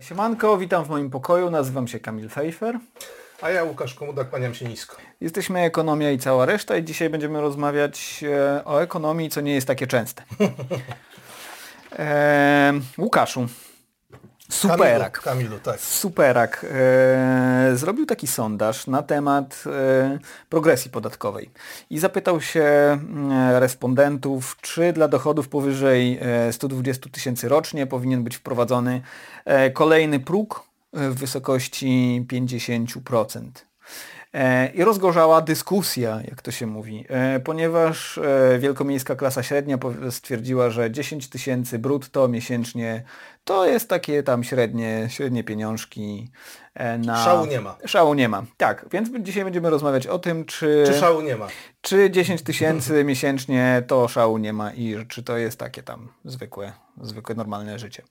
Siemanko, witam w moim pokoju, nazywam się Kamil Fejfer. A ja Łukasz Komuda, kłaniam się nisko. Jesteśmy Ekonomia i cała reszta i dzisiaj będziemy rozmawiać e, o ekonomii, co nie jest takie częste. E, Łukaszu, Superak. Kamilu, Kamilu tak. Superak e, zrobił taki sondaż na temat e, progresji podatkowej i zapytał się e, respondentów, czy dla dochodów powyżej e, 120 tysięcy rocznie powinien być wprowadzony e, kolejny próg w wysokości 50%. E, I rozgorzała dyskusja, jak to się mówi, e, ponieważ e, wielkomiejska klasa średnia stwierdziła, że 10 tysięcy brutto miesięcznie to jest takie tam średnie, średnie pieniążki na... Szału nie ma. Szału nie ma, tak. Więc dzisiaj będziemy rozmawiać o tym, czy... Czy szału nie ma. Czy 10 tysięcy miesięcznie to szału nie ma i czy to jest takie tam zwykłe, zwykłe normalne życie.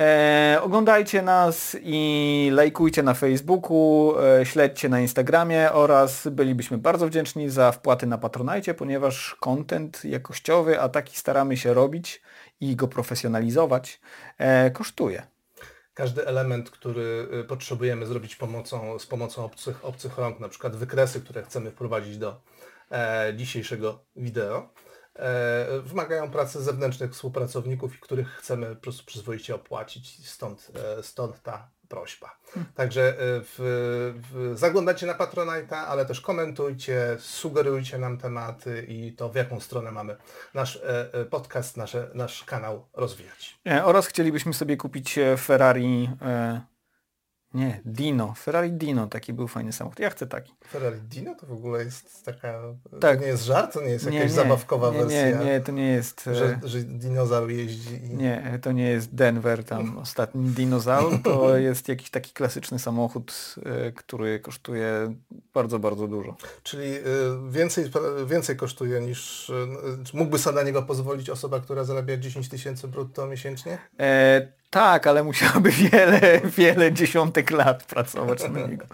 E, oglądajcie nas i lajkujcie na Facebooku, e, śledźcie na Instagramie oraz bylibyśmy bardzo wdzięczni za wpłaty na Patronajcie, ponieważ content jakościowy, a taki staramy się robić i go profesjonalizować, e, kosztuje. Każdy element, który y, potrzebujemy zrobić pomocą, z pomocą obcych, obcych rąk, na przykład wykresy, które chcemy wprowadzić do e, dzisiejszego wideo, wymagają pracy zewnętrznych współpracowników, których chcemy po prostu przyzwoicie opłacić, stąd, e, stąd ta prośba. Hmm. Także e, w, w, zaglądajcie na Patronite'a, ale też komentujcie, sugerujcie nam tematy i to w jaką stronę mamy nasz podcast, nasze, nasz kanał rozwijać. Oraz chcielibyśmy sobie kupić Ferrari nie, Dino. Ferrari Dino, taki był fajny samochód. Ja chcę taki. Ferrari Dino to w ogóle jest taka... Tak. To nie jest żart? To nie jest jakaś nie, nie, zabawkowa nie, wersja? Nie, nie, to nie jest... Że, e, że dinozaur jeździ i... Nie, to nie jest Denver, tam ostatni dinozaur. To jest jakiś taki klasyczny samochód, e, który kosztuje bardzo, bardzo dużo. Czyli e, więcej, więcej kosztuje niż... Mógłby sobie na niego pozwolić osoba, która zarabia 10 tysięcy brutto miesięcznie? E, tak, ale musiałaby wiele, wiele dziesiątek lat pracować na niego.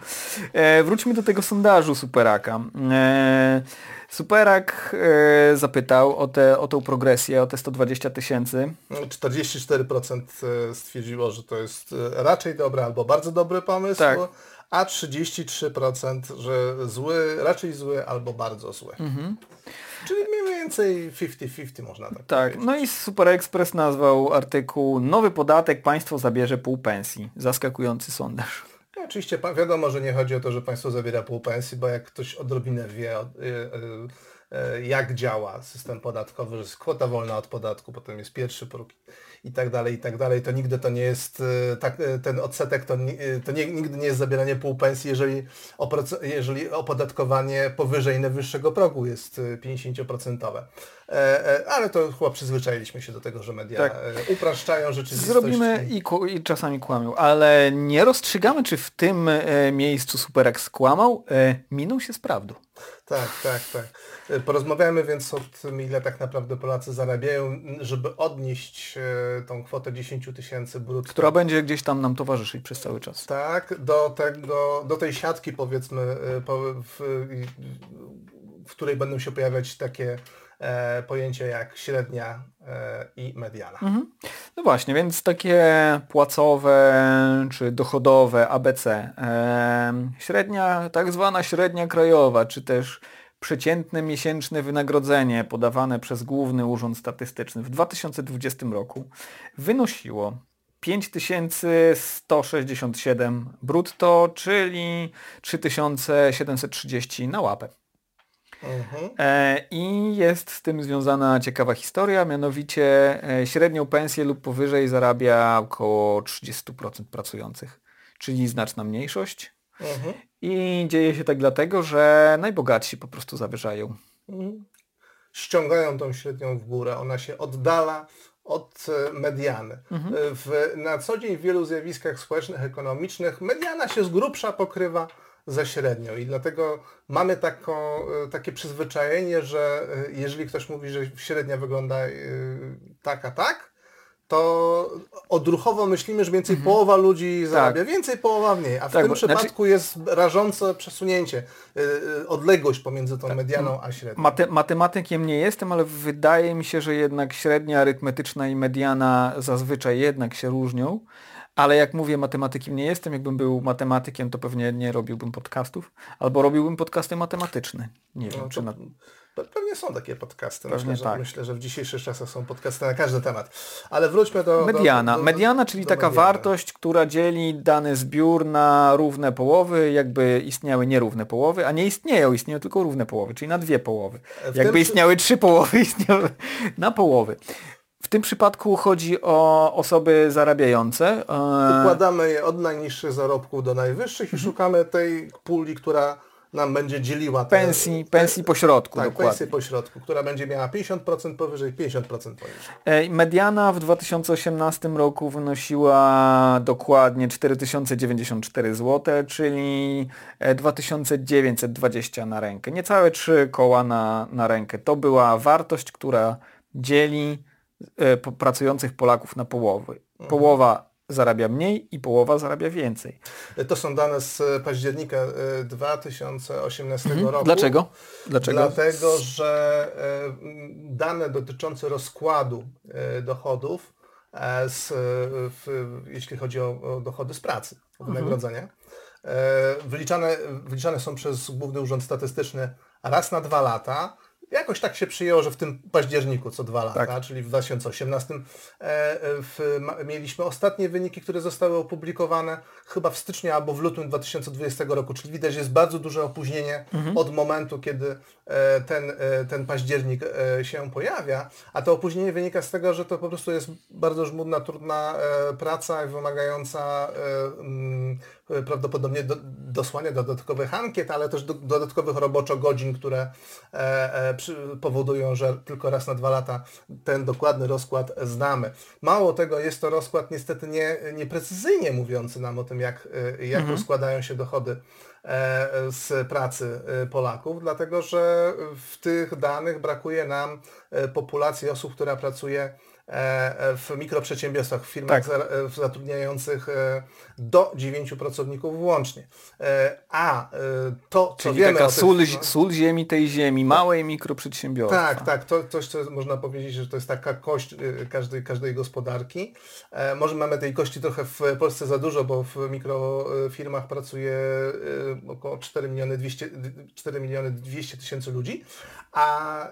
E, wróćmy do tego sondażu Superaka. E, Superak e, zapytał o, te, o tą progresję, o te 120 tysięcy. 44% e, stwierdziło, że to jest e, raczej dobry albo bardzo dobry pomysł. Tak. A 33%, że zły, raczej zły albo bardzo zły. Mhm. Czyli mniej więcej 50-50 można tak Tak, powiedzieć. no i Super Express nazwał artykuł Nowy podatek państwo zabierze pół pensji. Zaskakujący sondaż. No, oczywiście wiadomo, że nie chodzi o to, że państwo zabiera pół pensji, bo jak ktoś odrobinę wie, y, y, jak działa system podatkowy, że jest kwota wolna od podatku, potem jest pierwszy próg i tak dalej, i tak dalej, to nigdy to nie jest, e, tak, e, ten odsetek to, e, to nie, nigdy nie jest zabieranie półpensji, jeżeli, jeżeli opodatkowanie powyżej najwyższego progu jest 50%. Ale to chyba przyzwyczailiśmy się do tego, że media tak. upraszczają rzeczywistość. Zrobimy i, i czasami kłamią, ale nie rozstrzygamy, czy w tym miejscu Superek skłamał. Minął się z prawdą. Tak, tak, tak. Porozmawiamy więc o tym, ile tak naprawdę Polacy zarabiają, żeby odnieść e, tą kwotę 10 tysięcy brutto. Która będzie gdzieś tam nam towarzyszyć przez cały czas. Tak, do, tego, do tej siatki powiedzmy, e, w, w której będą się pojawiać takie e, pojęcia jak średnia e, i mediana. Mhm. No właśnie, więc takie płacowe czy dochodowe ABC. E, średnia, tak zwana średnia krajowa, czy też przeciętne miesięczne wynagrodzenie podawane przez Główny Urząd Statystyczny w 2020 roku wynosiło 5167 brutto, czyli 3730 na łapę. Mhm. E, I jest z tym związana ciekawa historia, mianowicie e, średnią pensję lub powyżej zarabia około 30% pracujących, czyli znaczna mniejszość. Mhm. I dzieje się tak dlatego, że najbogatsi po prostu zawyżają. Mhm. Ściągają tą średnią w górę, ona się oddala od e, mediany. Mhm. W, na co dzień w wielu zjawiskach społecznych, ekonomicznych mediana się z grubsza pokrywa za średnią i dlatego mamy taką, e, takie przyzwyczajenie, że jeżeli ktoś mówi, że średnia wygląda tak a tak, to odruchowo myślimy, że więcej mhm. połowa ludzi zarabia, tak. więcej połowa mniej, a w tak, tym bo, przypadku znaczy... jest rażące przesunięcie, yy, odległość pomiędzy tą tak. medianą a średnią. Mate matematykiem nie jestem, ale wydaje mi się, że jednak średnia arytmetyczna i mediana zazwyczaj jednak się różnią. Ale jak mówię, matematykiem nie jestem. Jakbym był matematykiem, to pewnie nie robiłbym podcastów. Albo robiłbym podcasty matematyczne. Nie wiem, no, czy na... Pewnie są takie podcasty. Pewnie myślę, tak. że, myślę, że w dzisiejszych czasach są podcasty na każdy temat. Ale wróćmy do... Mediana. Do, do, Mediana, czyli taka mediana. wartość, która dzieli dany zbiór na równe połowy, jakby istniały nierówne połowy, a nie istnieją, istnieją tylko równe połowy, czyli na dwie połowy. W jakby istniały trzy połowy, istniały na połowy. W tym przypadku chodzi o osoby zarabiające. E, Układamy je od najniższych zarobków do najwyższych i mhm. szukamy tej puli, która nam będzie dzieliła te, pensji, pensji pośrodku. Tak, dokładnie. pensji pośrodku, która będzie miała 50% powyżej, 50% poniżej. E, mediana w 2018 roku wynosiła dokładnie 4094 zł, czyli 2920 e, na rękę. Niecałe 3 koła na, na rękę. To była wartość, która dzieli pracujących Polaków na połowy. Mhm. Połowa zarabia mniej i połowa zarabia więcej. To są dane z października 2018 e, mhm. roku. Dlaczego? Dlaczego? Dlatego, że e, dane dotyczące rozkładu dochodów, z, w, jeśli chodzi o, o, dochody z pracy, o mhm. wynagrodzenia, mhm. wyliczane, wyliczane są przez Główny Urząd Statystyczny raz na dwa lata Jakoś tak się przyjęło, że w tym październiku co dwa lata, tak. czyli w 2018 e, e, w, mieliśmy ostatnie wyniki, które zostały opublikowane chyba w styczniu albo w lutym 2020 roku, czyli widać, że jest bardzo duże opóźnienie mhm. od momentu, kiedy ten, ten październik się pojawia, a to opóźnienie wynika z tego, że to po prostu jest bardzo żmudna, trudna praca i wymagająca mm, prawdopodobnie do, dosłania dodatkowych ankiet, ale też do, dodatkowych roboczo godzin, które e, e, przy, powodują, że tylko raz na dwa lata ten dokładny rozkład znamy. Mało tego, jest to rozkład niestety nie, nieprecyzyjnie mówiący nam o tym, jak, e, jak mhm. rozkładają się dochody e, z pracy e, Polaków, dlatego że w tych danych brakuje nam e, populacji osób, która pracuje w mikroprzedsiębiorstwach, w firmach tak. zatrudniających do 9 pracowników włącznie. E, a e, to, co Czyli wiemy taka sól, tych, no, sól ziemi tej ziemi, małe mikroprzedsiębiorstwa. Tak, tak, to coś, co można powiedzieć, że to jest taka kość e, każdej, każdej gospodarki. Może mamy tej kości trochę w Polsce za dużo, bo w mikrofirmach pracuje około 4 miliony 200, 4 miliony 200 tysięcy ludzi, a,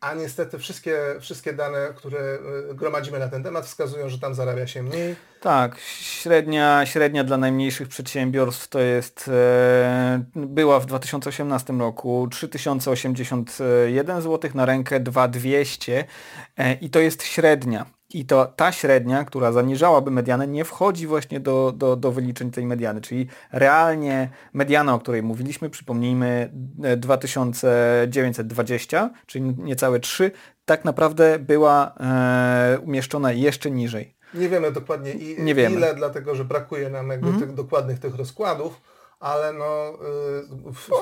a niestety wszystkie, wszystkie dane, które gromadzimy na ten temat wskazują, że tam zarabia się mniej. Tak, średnia, średnia dla najmniejszych przedsiębiorstw to jest, e, była w 2018 roku 3081 zł na rękę 2200 e, i to jest średnia. I to ta średnia, która zaniżałaby medianę, nie wchodzi właśnie do, do, do wyliczeń tej mediany, czyli realnie mediana, o której mówiliśmy, przypomnijmy 2920, czyli niecałe 3, tak naprawdę była e, umieszczona jeszcze niżej. Nie wiemy dokładnie i, nie wiemy. ile, dlatego że brakuje nam jakby mhm. tych dokładnych tych rozkładów, ale no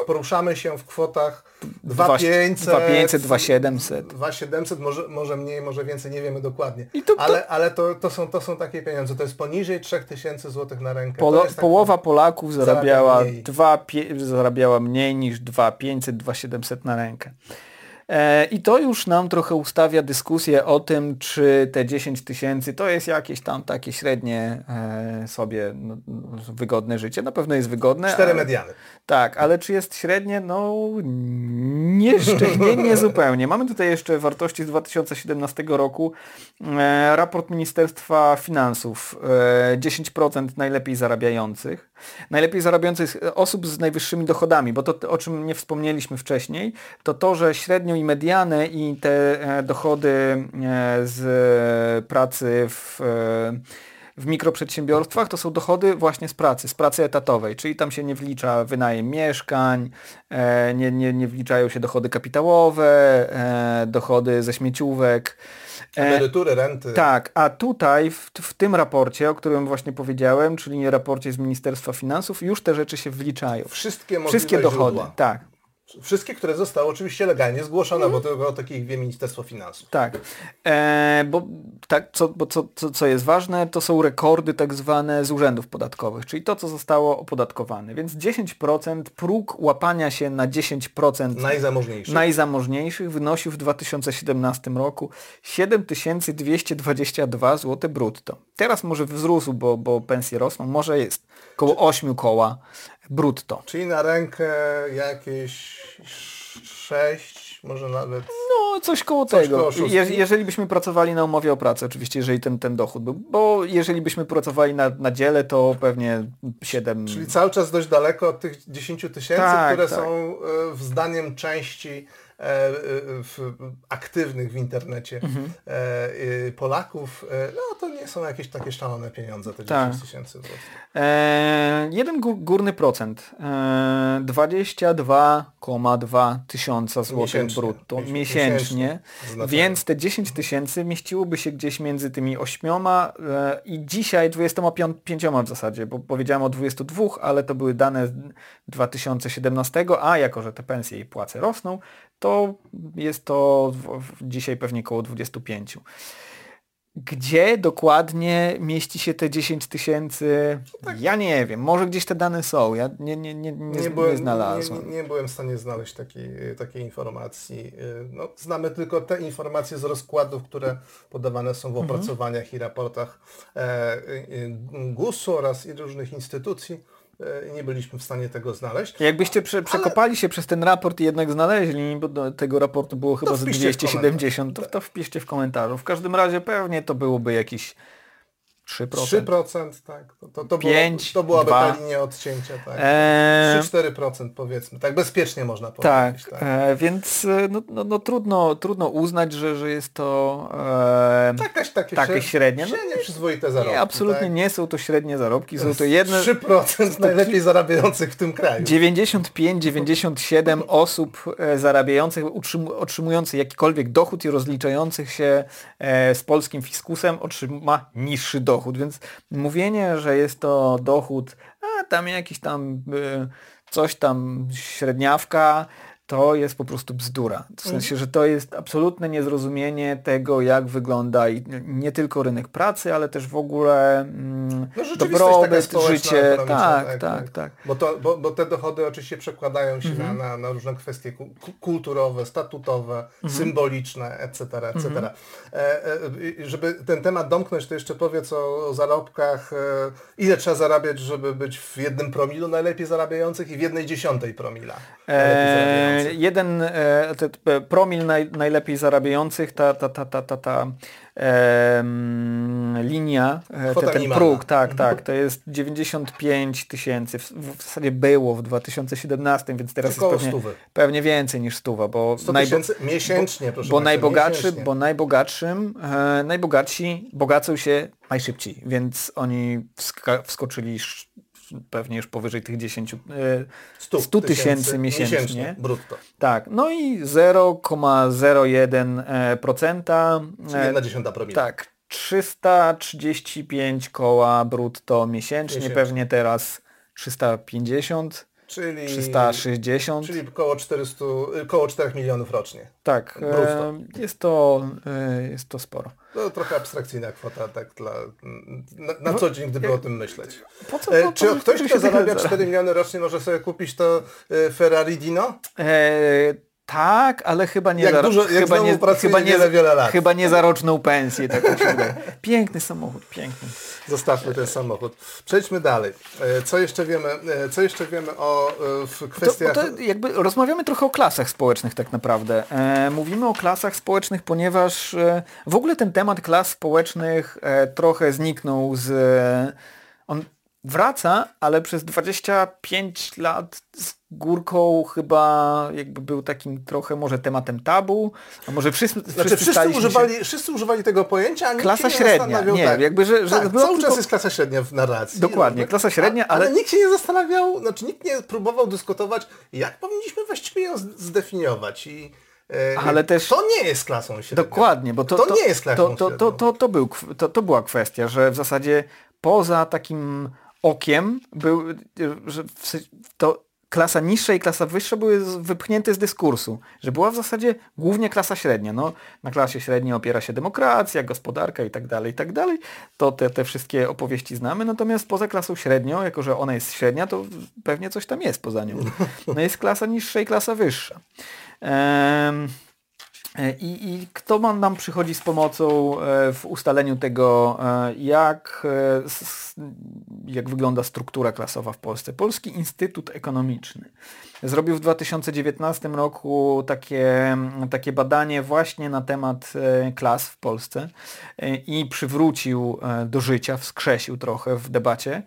y, poruszamy się w kwotach 2500, 2500 2700. 2700, może, może mniej, może więcej, nie wiemy dokładnie. To, to... Ale, ale to, to, są, to są takie pieniądze, to jest poniżej 3000 zł na rękę. Polo, połowa Polaków zarabiała, zarabia mniej. 2, zarabiała mniej niż 2500, 2700 na rękę. E, I to już nam trochę ustawia dyskusję o tym, czy te 10 tysięcy to jest jakieś tam takie średnie e, sobie no, wygodne życie. Na pewno jest wygodne. Cztery ale, mediany. Tak, ale czy jest średnie? No nie, nie, nie zupełnie. Mamy tutaj jeszcze wartości z 2017 roku. E, raport Ministerstwa Finansów. 10% najlepiej zarabiających. Najlepiej zarabiających osób z najwyższymi dochodami, bo to o czym nie wspomnieliśmy wcześniej, to to, że średnią i medianę i te e, dochody e, z pracy w e, w mikroprzedsiębiorstwach to są dochody właśnie z pracy, z pracy etatowej, czyli tam się nie wlicza wynajem mieszkań, nie, nie, nie wliczają się dochody kapitałowe, dochody ze śmieciówek. Emerytury, renty. Tak, a tutaj w, w, tym raporcie, o którym właśnie powiedziałem, czyli raporcie z Ministerstwa Finansów, już te rzeczy się wliczają. Wszystkie Wszystkie dochody, źródła. tak. Wszystkie, które zostały oczywiście legalnie zgłoszone, mm. bo tylko o takich wie Ministerstwo Finansów. Tak, e, bo, tak co, bo co, co, co jest ważne, to są rekordy tak zwane z urzędów podatkowych, czyli to, co zostało opodatkowane. Więc 10%, próg łapania się na 10% najzamożniejszych, najzamożniejszych wynosił w 2017 roku 7222 zł brutto. Teraz może wzrósł, bo, bo pensje rosną, może jest około 8 koła brutto. Czyli na rękę jakieś 6, może nawet... No, coś koło coś tego. Koło Je, jeżeli byśmy pracowali na umowie o pracę, oczywiście, jeżeli ten, ten dochód był. Bo jeżeli byśmy pracowali na, na dziele, to pewnie 7... Czyli cały czas dość daleko od tych 10 tysięcy, tak, które tak. są w zdaniem części w, aktywnych w internecie mhm. E, Polaków, no to nie są jakieś takie szalone pieniądze, te 10 tak. tysięcy e, jeden górny procent, e, 22,2 tysiąca złotych brutto miesięcznie, miesięcznie. Więc te 10 tysięcy mieściłoby się gdzieś między tymi ośmioma e, i dzisiaj 25 w zasadzie, bo powiedziałem o 22, ale to były dane z 2017, a jako, że te pensje i płace rosną, to jest to dzisiaj pewnie około 25. Gdzie dokładnie mieści się te 10 tysięcy? Tak. Ja nie wiem, może gdzieś te dane są, ja nie, nie, nie, nie, nie, byłem, znalazłem. Nie, byłem w stanie znaleźć takiej, takiej informacji. No, znamy tylko te informacje z rozkładów, które podawane są w mhm. opracowaniach i raportach e, e, GUS-u oraz różnych instytucji. E, nie byliśmy w stanie tego znaleźć. Jakbyście prze, przekopali ale... się przez ten raport i jednak znaleźli, bo tego raportu było chyba z 270, to, to wpiszcie w komentarzu. W każdym razie pewnie to byłoby jakiś 3%. 3%, tak. To, to, to, 5, było, to byłaby 2. ta linia odcięcia, tak. Eee... 3-4% powiedzmy. Tak bezpiecznie można powiedzieć. Tak, tak. Eee, więc e, no, no, no, trudno, trudno uznać, że, że jest to e, Jakaś takie, takie średnie. No, średnie przyzwoite zarobki. Nie, absolutnie tak? nie są to średnie zarobki, są to jedne... 3% najlepiej zarabiających w tym kraju. 95-97 osób e, zarabiających, otrzymujących jakikolwiek dochód i rozliczających się e, z polskim fiskusem otrzyma niższy dochód dochód, więc mówienie, że jest to dochód, a tam jakiś tam y, coś tam średniawka, to jest po prostu bzdura. W sensie, mhm. że to jest absolutne niezrozumienie tego, jak wygląda nie tylko rynek pracy, ale też w ogóle mm, no, dobrobyt, życie. Tak, tak, tak, tak. Bo, to, bo, bo te dochody oczywiście przekładają się mhm. na, na, różne kwestie kulturowe, statutowe, mhm. symboliczne, etc., etc. Mhm. E, e, żeby ten temat domknąć, to jeszcze powiedz o, o zarobkach. E, ile trzeba zarabiać, żeby być w jednym promilu najlepiej zarabiających i w jednej dziesiątej promila najlepiej jeden e, promil naj, najlepiej zarabiających, ta, ta, ta, ta, ta, ta e, linia, te, ten próg, tak, mhm. tak, to jest 95 tysięcy, w, w zasadzie było w 2017, więc teraz jest pewnie, pewnie więcej niż stuwa, bo 100 tysięcy miesięcznie, bo najbogatszy, bo najbogatszym, e, najbogatsi bogacą się najszybciej, więc oni wska- wskoczyli pewnie już powyżej tych 10, 100, 100 tysięcy miesięcznie. miesięcznie. Brutto. Tak, no i 0,01%. Czyli jedna dziesiąta promila. Tak, 335 koła brutto miesięcznie, miesięcznie. pewnie teraz 350 Czyli, 360. Czyli około 400, około 4 milionów rocznie. Tak, e, jest to, e, jest to sporo. To trochę abstrakcyjna kwota tak dla, na, na no, co dzień, gdyby o tym myśleć. Po co, e, czy ktoś, kto zarabia 4 miliony rocznie może sobie kupić to Ferrari Dino? E, tak, ale chyba nie jak za, dużo, chyba jak nie, chyba nie, wiele, wiele lat. Chyba nie za roczną pensję, tak Piękny samochód, piękny. Zostawmy ten samochód. Przejdźmy dalej. E, co jeszcze wiemy, e, co jeszcze wiemy o e, w kwestiach... To, to jakby rozmawiamy trochę o klasach społecznych tak naprawdę. Mówimy o klasach społecznych, ponieważ w ogóle ten temat klas społecznych trochę zniknął z... On wraca, ale przez 25 lat z górką chyba jakby był takim trochę może tematem tabu, a może wszyscy, znaczy, wszyscy, używali, się... wszyscy używali tego pojęcia, a klasa średnia, nie, tak. jakby, że, że tak, cały tylko... czas jest klasa średnia w narracji. Dokładnie, no, klasa średnia, ale... ale... nikt się nie zastanawiał, znaczy nikt nie próbował dyskutować, jak powinniśmy właściwie ją zdefiniować i e, ale też... To nie jest klasą średnią. Dokładnie, bo to, to, to nie jest klasą to, to, to, to, to, był, to, to była kwestia, że w zasadzie poza takim okiem był, że to klasa niższa i klasa wyższa były wypchnięte z dyskursu, że była w zasadzie głównie klasa średnia. No, na klasie średniej opiera się demokracja, gospodarka i tak dalej, i tak dalej. To te, te wszystkie opowieści znamy, natomiast poza klasą średnią, jako że ona jest średnia, to pewnie coś tam jest poza nią. No jest klasa niższa i klasa wyższa. E, I, I, kto nam przychodzi z pomocą e, w ustaleniu tego, e, jak, jak wygląda struktura klasowa w Polsce? Polski Instytut Ekonomiczny zrobił w 2019 roku takie, takie badanie właśnie na temat klas w Polsce i przywrócił do życia, wskrzesił trochę w debacie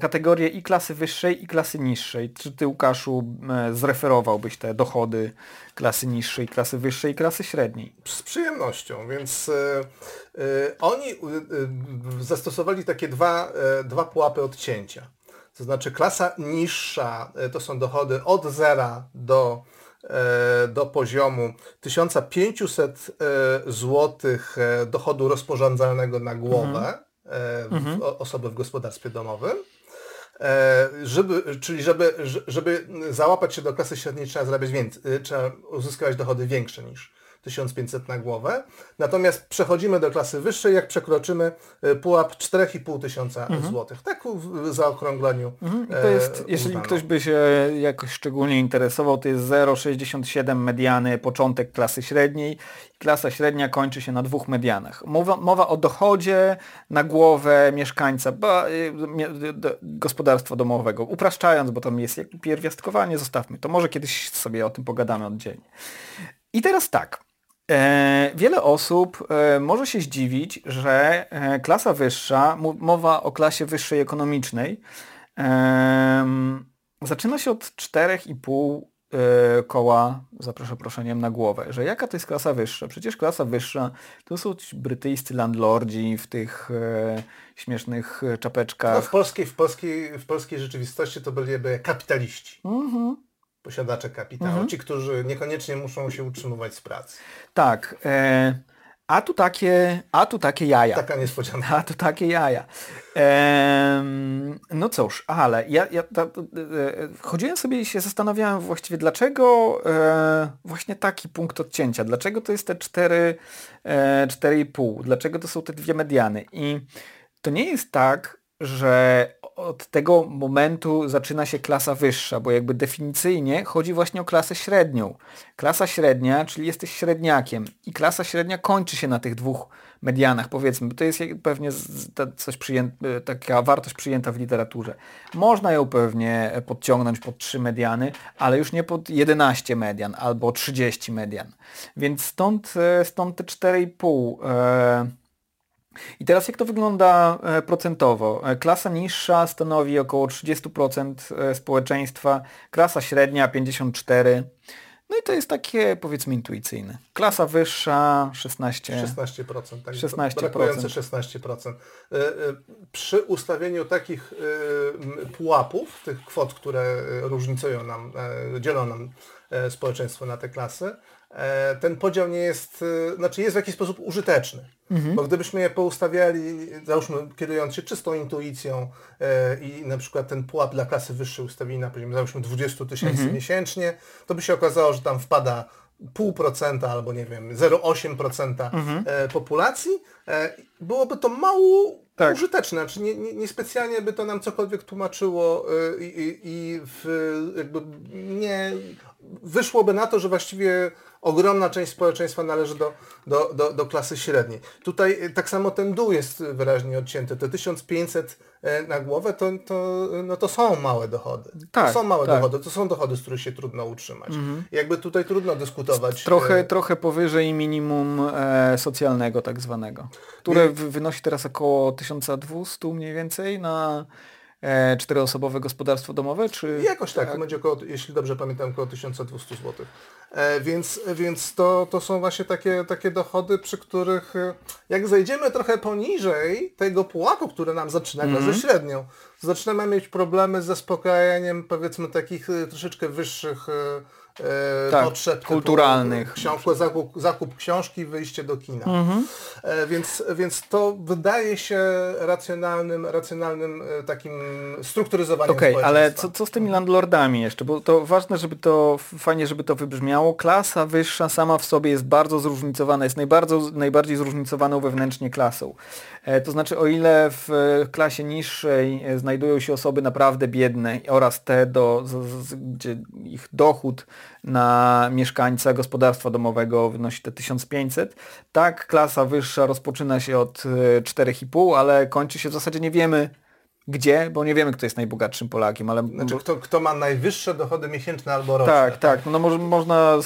kategorie i klasy wyższej i klasy niższej. Czy ty Łukaszu zreferowałbyś te dochody klasy niższej, klasy wyższej i klasy średniej? Z przyjemnością, więc y, y, oni y, zastosowali takie dwa, dwa pułapy odcięcia. To znaczy klasa niższa to są dochody od zera do, do poziomu 1500 zł dochodu rozporządzalnego na głowę. Mhm mhm. osoby w gospodarstwie domowym. E, żeby, czyli żeby, żeby załapać się do klasy średniej trzeba zarabiać więcej, trzeba uzyskać dochody większe niż 1500 na głowę. Natomiast przechodzimy do klasy wyższej, jak przekroczymy e, pułap 4500 tysiąca mhm. złotych. Tak w zaokrągleniu. Mhm. to jest, e, jeżeli ktoś by się jakoś szczególnie interesował, to jest 0,67 mediany, początek klasy średniej. Klasa średnia kończy się na dwóch medianach. Mowa, mowa o dochodzie na głowę mieszkańca ba, y, gospodarstwa domowego. Upraszczając, bo tam jest pierwiastkowanie, zostawmy to. Może kiedyś sobie o tym pogadamy oddzielnie. I teraz tak. E, wiele osób e, może się zdziwić, że e, klasa wyższa, mowa o klasie wyższej ekonomicznej, zaczyna się od 4,5 koła za przeproszeniem na głowę, że jaka to jest klasa wyższa? Przecież klasa wyższa to są ci brytyjscy landlordzi w tych śmiesznych czapeczkach. No w, polskiej, w, polskiej, w polskiej rzeczywistości to byliby kapitaliści. Mhm posiadacze kapitału, mhm. ci, którzy niekoniecznie muszą się utrzymywać z pracy. Tak. E, a tu takie, a tu takie jaja. Taka niespodzianka. A tu takie jaja. E, no cóż, ale ja, ja ta, e, chodziłem sobie i się zastanawiałem właściwie, dlaczego e, właśnie taki punkt odcięcia, dlaczego to jest te 4, e, 4,5, dlaczego to są te dwie mediany. I to nie jest tak, że od tego momentu zaczyna się klasa wyższa, bo jakby definicyjnie chodzi właśnie o klasę średnią. Klasa średnia, czyli jesteś średniakiem i klasa średnia kończy się na tych dwóch medianach, powiedzmy, bo to jest pewnie coś przyjęte, taka wartość przyjęta w literaturze. Można ją pewnie podciągnąć pod trzy mediany, ale już nie pod 11 median albo 30 median. Więc stąd, e, stąd te 4,5 e, i teraz jak to wygląda e, procentowo? E, klasa niższa stanowi około 30% e, społeczeństwa, klasa średnia 54%. No i to jest takie powiedzmy intuicyjne. Klasa wyższa 16%. 16%, tak. 16%. Brakujące 16%. Przy ustawieniu takich pułapów, tych kwot, które różnicują nam, dzielą nam społeczeństwo na te klasy, ten podział nie jest, e, znaczy jest w jakiś sposób użyteczny. Mhm. Bo gdybyśmy je poustawiali, załóżmy kierując się czystą intuicją e, i na przykład ten pułap dla klasy wyższej ustawili na poziomie załóżmy 20 tysięcy mhm. miesięcznie, to by się okazało, że tam wpada pół procenta albo nie wiem 0,8% mhm. populacji, byłoby to mało tak. użyteczne, znaczy nie, nie, niespecjalnie by to nam cokolwiek tłumaczyło i, i, i w, jakby nie wyszłoby na to, że właściwie ogromna część społeczeństwa należy do, do, do, do klasy średniej. Tutaj e, tak samo ten dół jest wyraźnie odcięty. Te 1500 e, na głowę to, to, no to są małe dochody. Tak, to są małe tak. dochody, to są dochody, z których się trudno utrzymać. Mhm. Jakby tutaj trudno dyskutować. Trochę, e... trochę powyżej minimum e, socjalnego tak zwanego, które I... wynosi teraz około 1200 mniej więcej na e, czteroosobowe gospodarstwo domowe, czy... Jakoś tak, tak. będzie około, jeśli dobrze pamiętam, około 1200 zł. E, więc więc to, to są właśnie takie, takie dochody, przy których e, jak zejdziemy trochę poniżej tego pułapu, który nam zaczyna mm -hmm. ze średnią, zaczynamy mieć problemy z zaspokajaniem powiedzmy takich troszeczkę wyższych e, Tak, potrzeb typu kulturalnych. Książkę, zakup, zakup książki, wyjście do kina. Mhm. E, Więc, więc to wydaje się racjonalnym, racjonalnym e, takim strukturyzowaniem Okej, ale społeczeństwa. co, co z tymi landlordami jeszcze? Bo to ważne, żeby to, fajnie, żeby to wybrzmiało. Klasa wyższa sama w sobie jest bardzo zróżnicowana, jest najbardzo, najbardziej zróżnicowaną wewnętrznie klasą. E, to znaczy, o ile w e, klasie niższej e, znajdują się osoby naprawdę biedne oraz te, do, z, z, gdzie ich dochód na mieszkańca gospodarstwa domowego wynosi te 1500, tak klasa wyższa rozpoczyna się od e, 4,5, ale kończy się w zasadzie nie wiemy gdzie, bo nie wiemy kto jest najbogatszym Polakiem, ale Znaczy, kto, kto ma najwyższe dochody miesięczne albo roczne. tak, tak, no może, można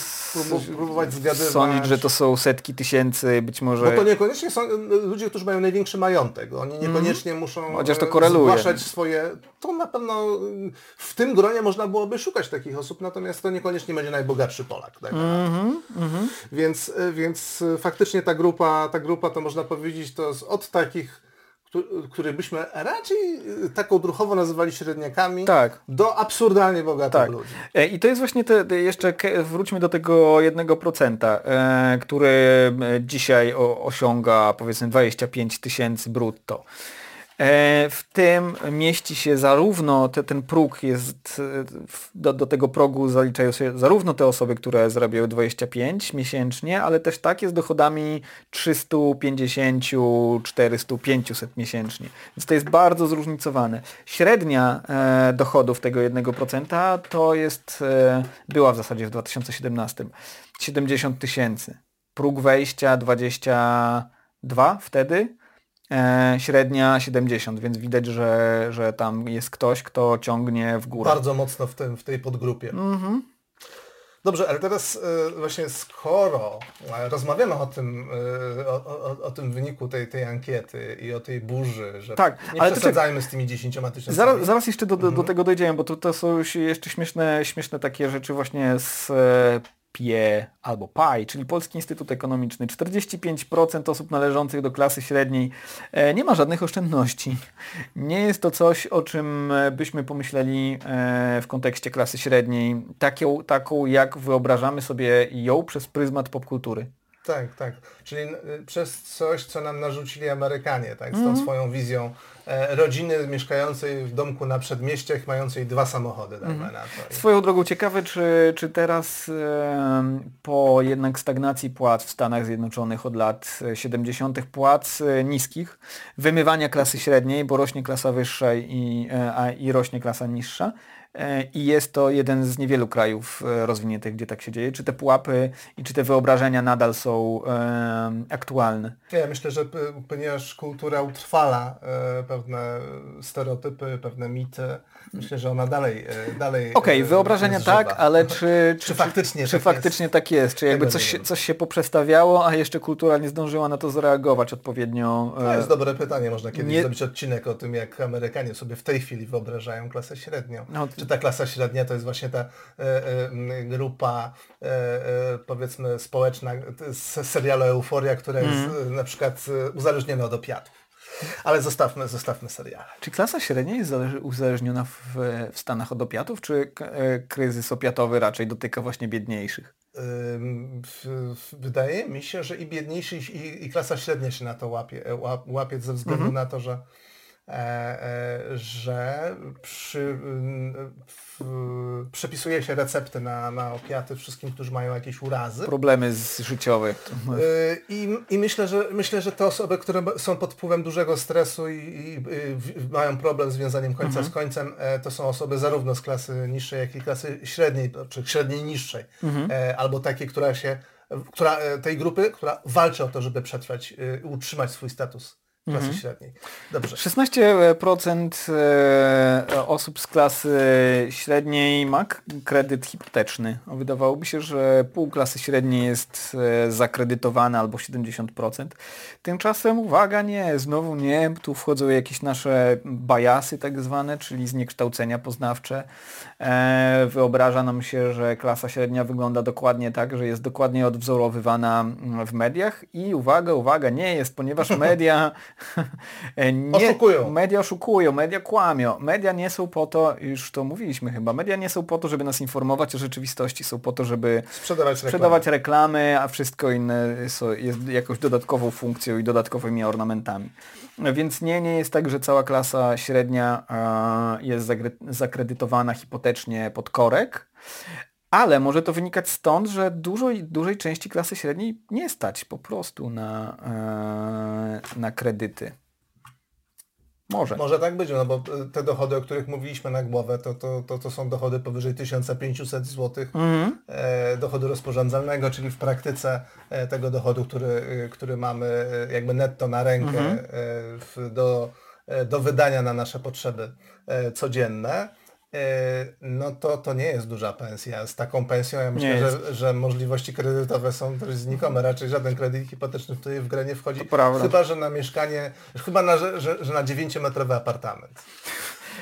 próbować zgadywać. sądzić, że to są setki tysięcy, być może... Bo to niekoniecznie są ludzie, którzy mają największy majątek. Oni niekoniecznie muszą Mhm. Chociaż to e, koreluje. zgłaszać swoje... To na pewno w tym gronie można byłoby szukać takich osób, natomiast to niekoniecznie będzie najbogatszy Polak. Tak? Mhm, Więc, e, więc e, faktycznie ta grupa, ta grupa to można powiedzieć to z, od takich, których byśmy raczej e, taką druchowo nazywali średniakami, Tak. do absurdalnie bogatych Tak. ludzi. E, I to jest właśnie te, jeszcze, wróćmy do tego 1%, e, który e, dzisiaj osiąga powiedzmy 25 tysięcy brutto. E, W tym mieści się zarówno, te, ten próg jest, e, do, do tego progu zaliczają się zarówno te osoby, które zarabiają 25 miesięcznie, ale też takie z dochodami 350, 400, 500 miesięcznie. Więc to jest bardzo zróżnicowane. Średnia e, dochodów tego 1% to jest, e, była w zasadzie w 2017 70 tysięcy. Próg wejścia 22 wtedy, średnia 70, więc widać, że, że tam jest ktoś, kto ciągnie w górę. Bardzo mocno w, tym, w tej podgrupie. Mhm. Dobrze, ale teraz e, właśnie skoro e, rozmawiamy o tym, e, o, o, o tym wyniku tej, tej ankiety i o tej burzy, że Tak, nie ale przesadzajmy z tymi 10 tysiącami. Zaraz, zaraz jeszcze do, do, Mhm. do tego dojdziemy, bo to, to są jeszcze śmieszne, śmieszne takie rzeczy właśnie z e, PIE albo PAI, czyli Polski Instytut Ekonomiczny. 45% osób należących do klasy średniej e, nie ma żadnych oszczędności. Nie jest to coś, o czym e, byśmy pomyśleli e, w kontekście klasy średniej, taką, taką jak wyobrażamy sobie ją przez pryzmat popkultury. Tak, tak. Czyli y, przez coś, co nam narzucili Amerykanie, tak, z tą swoją wizją e, rodziny mieszkającej w domku na przedmieściach, mającej dwa samochody, dajmy Mhm. I- Swoją drogą ciekawe, czy, czy teraz em, po jednak stagnacji płac w Stanach Zjednoczonych od lat e, 70. płac e, niskich, wymywania klasy średniej, bo rośnie klasa wyższa i, e, a, i rośnie klasa niższa. E, I jest to jeden z niewielu krajów e, rozwiniętych, gdzie tak się dzieje. Czy te pułapy i czy te wyobrażenia nadal są em, aktualne? Ja myślę, że ponieważ kultura utrwala e, pewne stereotypy, pewne mity, myślę, że ona dalej e, dalej Okej, e, wyobrażenia jest żywa. tak, ale czy, Czy faktycznie czy tak faktycznie tak jest? Czy jakby coś coś się poprzestawiało, a jeszcze kultura nie zdążyła na to zareagować odpowiednio? To e, jest dobre pytanie, można kiedyś nie- zrobić odcinek o tym, jak Amerykanie sobie w tej chwili wyobrażają klasę średnią. No, Czy ta klasa średnia to jest właśnie ta e, e, grupa, e, powiedzmy, społeczna z serialu Euforia, która jest Mhm. e, na przykład uzależniona od opiatów. Ale zostawmy, zostawmy seriale. Czy klasa średnia jest uzależniona w, w Stanach od opiatów, czy e, kryzys opiatowy raczej dotyka właśnie biedniejszych? Wydaje mi się, że i biedniejszy i, i klasa średnia się na to łapie, e, łap- łapie ze względu na to, że, że przy, w, przepisuje się recepty na, na opiaty wszystkim, którzy mają jakieś urazy. Problemy z życiowych. Y, I, I myślę, że myślę, że te osoby, które są pod wpływem dużego stresu i, i, mają problem z wiązaniem końca z końcem, e, to są osoby zarówno z klasy niższej, jak i klasy średniej, czy średniej niższej, e, albo takie, która się, która, e, tej grupy, która walczy o to, żeby przetrwać i utrzymać swój status klasy średniej. Dobrze. 16% e, osób z klasy średniej ma kredyt hipoteczny. Wydawałoby się, że pół klasy średniej jest e, zakredytowane albo 70%. Tymczasem uwaga, nie, znowu nie. Tu wchodzą jakieś nasze bajasy tak zwane, czyli zniekształcenia poznawcze. E, Wyobraża nam się, że klasa średnia wygląda dokładnie tak, że jest dokładnie odwzorowywana w mediach i uwaga, uwaga, nie jest, ponieważ media nie, oszukują. Media oszukują, media kłamią. Media nie są po to, już to mówiliśmy chyba, media nie są po to, żeby nas informować o rzeczywistości, są po to, żeby sprzedawać, sprzedawać reklamy. reklamy, a wszystko inne jest jakąś dodatkową funkcją i dodatkowymi ornamentami. Więc nie, nie jest tak, że cała klasa średnia jest zakredytowana hipotecznie pod korek, ale może to wynikać stąd, że dużej, dużej części klasy średniej nie stać po prostu na, e, na kredyty. Może. Może tak być, no bo te dochody, o których mówiliśmy na głowę, to, to, to, to są dochody powyżej 1500 zł mhm. e, dochodu rozporządzalnego, czyli w praktyce e, tego dochodu, który, e, który mamy e, jakby netto na rękę mhm. e, w, do, e, do wydania na nasze potrzeby codzienne. E, no to, to nie jest duża pensja. Z taką pensją ja myślę, że, że możliwości kredytowe są dość znikome. Raczej żaden kredyt hipoteczny tutaj w grę nie wchodzi. Chyba, że na mieszkanie, chyba na, że, że na 9-metrowy apartament.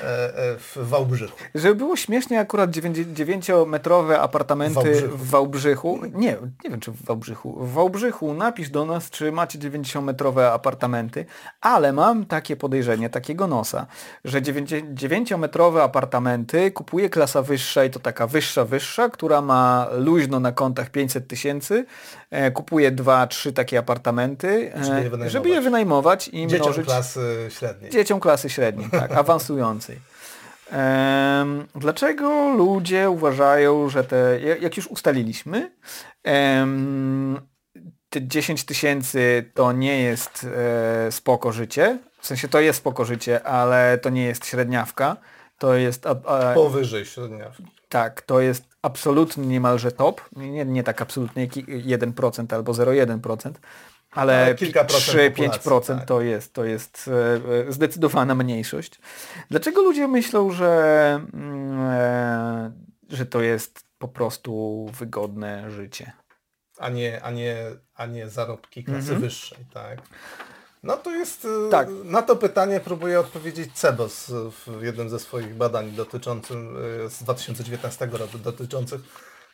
E, e, w Wałbrzychu. Żeby było śmiesznie, akurat 9-metrowe apartamenty Wałbrzychu. w Wałbrzychu, nie, nie wiem czy w Wałbrzychu, w Wałbrzychu napisz do nas, czy macie 90-metrowe apartamenty, ale mam takie podejrzenie, takiego nosa, że 9-metrowe apartamenty kupuje klasa wyższa i to taka wyższa, wyższa, która ma luźno na kontach 500 tysięcy, e, kupuje dwa, trzy takie apartamenty, żeby je, żeby je wynajmować i Dzieciom mnożyć... klasy średniej. Dzieciom klasy średniej, tak, awansującej Dlaczego ludzie uważają, że te, jak już ustaliliśmy, te 10 tysięcy to nie jest e, spoko życie, w sensie to jest spoko życie, ale to nie jest średniawka, to jest... Powyżej średniawki. Tak, to jest absolutnie niemalże top, nie, nie tak absolutnie jak 1% albo 0,1%, ale 3-5% tak. to jest, to jest e, zdecydowana mniejszość. Dlaczego ludzie myślą, że, mm, e, że to jest po prostu wygodne życie? A nie, a nie, a nie zarobki klasy mhm. wyższej, tak? No to jest, e, tak. na to pytanie próbuje odpowiedzieć CEBOS w jednym ze swoich badań dotyczącym z 2019 roku, dotyczących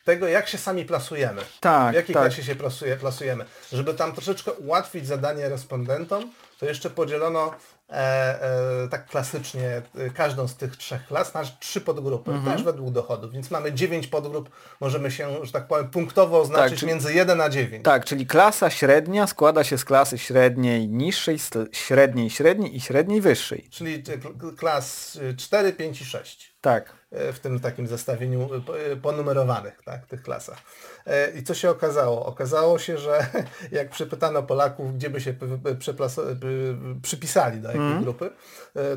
tego, jak się sami plasujemy. Tak, w jakiej tak. klasie się plasuje, plasujemy. Żeby tam troszeczkę ułatwić zadanie respondentom, to jeszcze podzielono e, e, tak klasycznie e, każdą z tych trzech klas na trzy podgrupy, mhm. też według dochodów, więc mamy dziewięć podgrup, możemy się, że tak powiem, punktowo oznaczyć tak, czyli, między 1 a 9. Tak, czyli klasa średnia składa się z klasy średniej niższej, średniej średniej i średniej wyższej. Czyli klas 4, 5 i 6. Tak. E, w tym takim zestawieniu e, ponumerowanych, tak, tych klasach. E, I co się okazało? Okazało się, że jak przypytano Polaków, gdzie by się przypisali do jakiej mm. grupy,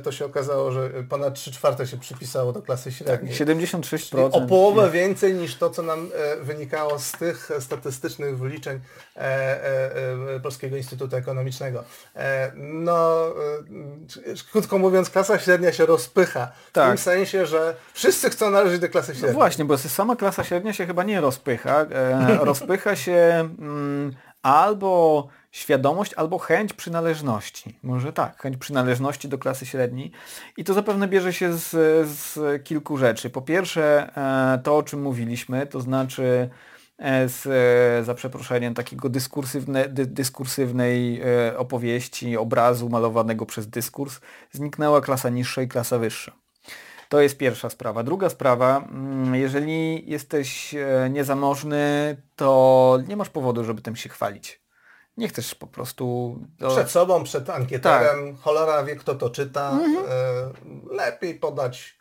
to się okazało, że ponad 3 czwarte się przypisało do klasy średniej. Tak, 76%. o połowę więcej niż to, co nam wynikało z tych statystycznych wyliczeń Polskiego Instytutu Ekonomicznego. No, krótko mówiąc, klasa średnia się rozpycha. W tak. tym sensie, że wszyscy chcą należeć do klasy średniej. No właśnie, bo sama klasa średnia się chyba nie rozpycha. E, rozpycha się mm, albo świadomość, albo chęć przynależności. Może tak, chęć przynależności do klasy średniej. I to zapewne bierze się z, z kilku rzeczy. Po pierwsze, e, to o czym mówiliśmy, to znaczy e, z, za przeproszeniem takiego dyskursywne, dy, dyskursywnej opowieści, obrazu malowanego przez dyskurs, zniknęła klasa niższa i klasa wyższa. To jest pierwsza sprawa. Druga sprawa, mm, jeżeli jesteś e, niezamożny, to nie masz powodu, żeby tym się chwalić. Nie chcesz po prostu... Do... Przed sobą, przed ankieterem, tak. cholera wie kto to czyta. Mhm. E, lepiej podać